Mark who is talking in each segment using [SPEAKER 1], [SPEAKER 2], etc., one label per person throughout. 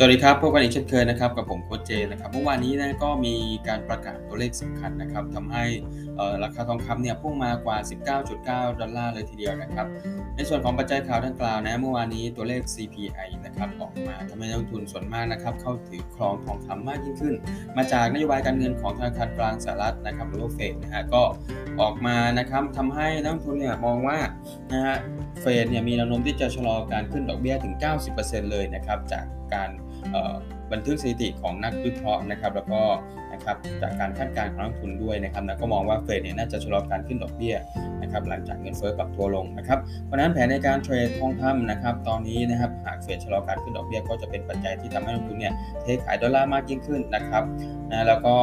[SPEAKER 1] สวัสดีครับพบกันอีกเช่นเคยนะครับกับผมโค้ชเจนะครับเมื่อวานนี้นะก็มีการประกาศตัวเลขสำคัญนะครับทำให้ราคาทองคำเนี่ยพุ่งมากว่า 19.9 ดอลลาร์เลยทีเดียวนะครับ ในส่วนของปัจจัยข่าวดังกล่าวนะเมื่อวานนี้ตัวเลข CPI นะครับออกมาทำให้นักลงทุนส่วนมากนะครับเข้าถือครองทองคำมากยิ่งขึ้น มาจากนโยบายการเงินของธนาคารกลางสหรัฐนะครับหรือว่าเฟดนะฮะก็ออกมานะครับทำให้นักลงทุนเนี่ยมองว่านะฮะเฟดเนี่ยมีแนวโน้มที่จะชะลอการขึ้นดอกเบี้ยถึง 90%เลยนะครับจากการ บันทึกสถิติของนักวิเคราะห์นะครับ แล้วก็นะครับจากการคาดการณ์ของนักทุนด้วยนะครับนะก็มองว่าเฟดเนี่ยน่าจะชะลอการขึ้นดอกเบี้ยนะครับหลังจากเงินเฟ้อปรับตัวลงนะครับเพราะนั้นแผนในการเทรดทองคำนะครับตอนนี้นะครับหากเฟดชะลอการขึ้นดอกเบี้ยก็จะเป็นปัจจัยที่ทำให้นักทุนเนี่ยเทขายดอลลาร์มากยิ่งขึ้นนะครับนะแล้วก็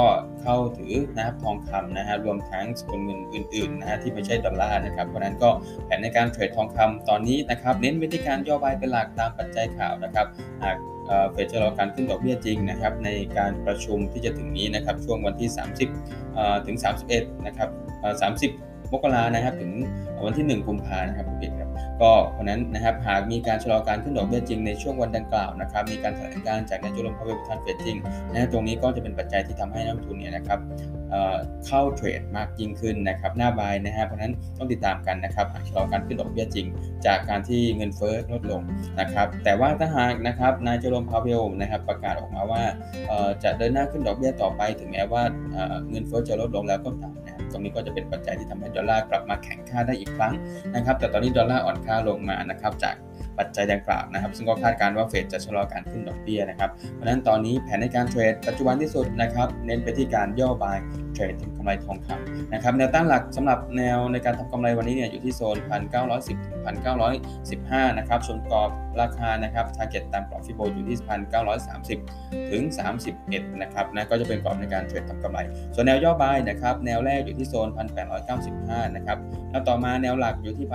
[SPEAKER 1] เข้าถือนะครับทองคำนะฮะรวมทั้งสกุลเงินอื่นๆนะฮะที่ไม่ใช่ดอลลาร์นะครับเพราะนั้นก็แผนในการเทรดทองคำตอนนี้นะครับเน้นวิธีการย่อใบเป็นหลักตามปัจจัยข่าวนะครับหาก เฟดจะรอการขึ้นดอกเบี้ยจริงนะครับในการประชุมที่จะถึงนี้นะครับช่วงวันที่ 30ถึง 31นะครับ30 มกรานะครับถึงวันที่ 1 กุมภานะครับผู้ผิดครับก็เพราะนั้นนะครับหากมีการชะลอการขึ้นดอกเบี้ยจริงในช่วงวันดังกล่าวนะครับมีการแถลงการจากนายจุลพาเวลประธานเฟดจริงนะตรงนี้ก็จะเป็นปัจจัยที่ทำให้นักทุนเนี่ยนะครับเข้าเทรดมากยิ่งขึ้นนะครับหน้าบายนะฮะเพราะนั้นต้องติดตามกันนะครับหากชะลอการขึ้นดอกเบี้ยจริง จากการที่เงินเฟ้อลดลงนะครับแต่ว่าถ้าหากนะครับนายจุลพาเวลนะครับประกาศออกมาว่าจะเดินหน้าขึ้นดอกเบี้ยต่อไป ถึงแม้ว่าเงินเฟ้อจะลดลงแล้วก็ตามนะ ตรงนี้ก็จะเป็นปัจจัยที่ทำให้ดอลลาร์กลับมาแข็งค่าได้อีกครั้งนะครับ แต่ตอนนี้ดอลลาร์อ่อนค่าลงมานะครับจากปัจจัยดังกล่าวนะครับ ซึ่งก็คาดการณ์ว่าเฟดจะชะลอการขึ้นดอกเบี้ยนะครับ เพราะนั้นตอนนี้แผนในการเทรดปัจจุบันที่สุดนะครับเน้นไปที่การย่อบายtrade ทำกำไรทองคำนะครับแนวต้านหลักสำหรับแนวในการทำกำไรวันนี้เนี่ยอยู่ที่โซน 1,910ถึง1,915 นะครับส่วนกรอบราคานะครับ target ตามกรอบ Fibo อยู่ที่ 1,930 ถึง 31 นะครับนะก็จะเป็นกรอบในการ trade ทำกำไร ส่วนแนวย่อ buy นะครับแนวแรกอยู่ที่โซน 1,895 นะครับแล้วต่อมาแนวหลักอยู่ที่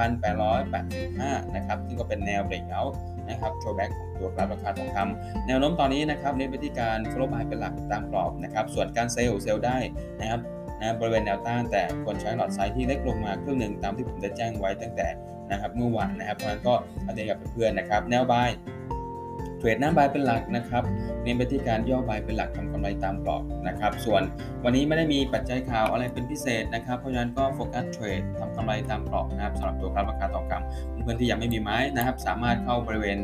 [SPEAKER 1] 1,885 นะครับซึ่งก็เป็นแนว breakout นะครับ throwback ของตัวกราฟราคาทองคำแนวโน้มตอนนี้นะครับเน้นไปที่การ follow buy เป็นหลักตามกรอบนะครับส่วนการ sell sell ได้นะครับนะบริเวณแนวต้านแต่ควรใช้ lot size ที่เล็กลงมาครึ่งหนึ่งตามที่ผมได้แจ้งไว้ตั้งแต่นะครับเมื่อวานนะครับเพราะฉะนั้นก็อัปเดตกับเพื่อนๆนะครับ แนว buy trade หน้า buy เป็นหลักนะครับ เน้นไปที่การย่อ buy เป็นหลักทำกำไรตามกรอบนะครับ ส่วนวันนี้ไม่ได้มีปัจจัยข่าวอะไรเป็นพิเศษนะครับ เพราะฉะนั้นก็โฟกัส trade ทำกำไรตามกรอบนะครับสำหรับตัวกราฟราคาทองคำเพื่อนที่ยังไม่มีไม้นะครับ สามารถเข้าบริเวณ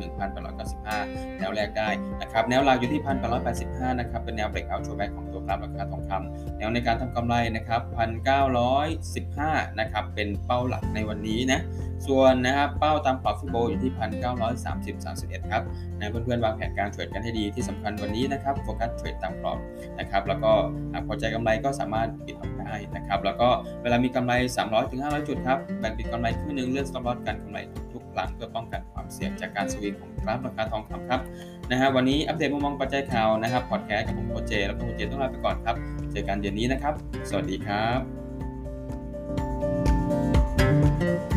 [SPEAKER 1] 1,895 แนวแรกได้นะครับ แนวหลักอยู่ที่ 1,885 นะครับ เป็นแนว breakout throwback ของตัวกราฟราคาทองคำแนวในการทำกำไรนะครับ 1,915 นะครับ เป็นเป้าหลักในวันนี้นะ ส่วนนะครับเป้าตามกรอบ Fibo อยู่ที่ 1,930 31 ครับนะเพื่อนๆวางแผนการ trade กันให้ดีที่สำคัญวันนี้นะครับโฟกัส trade ตามกรอบนะครับแล้วก็หากพอใจกำไรก็สามารถปิดออกได้นะครับแล้วก็เวลามีกำไร 300ถึง500 จุดครับแบ่งปิดกำไรครึ่งนึงเลื่อน stop loss กันกำไรทุกๆครั้งเพื่อป้องกันความเสี่ยงจากการสวิงของกราฟราคาทองคำครับนะฮะวันนี้อัปเดตมุมมองปัจจัยข่าวนะครับพอดแคสต์กับผมโคเจ แล้วก็โคเจต้องลาไปก่อนครับเจอกันเย็นนี้นะครับ สวัสดีครับ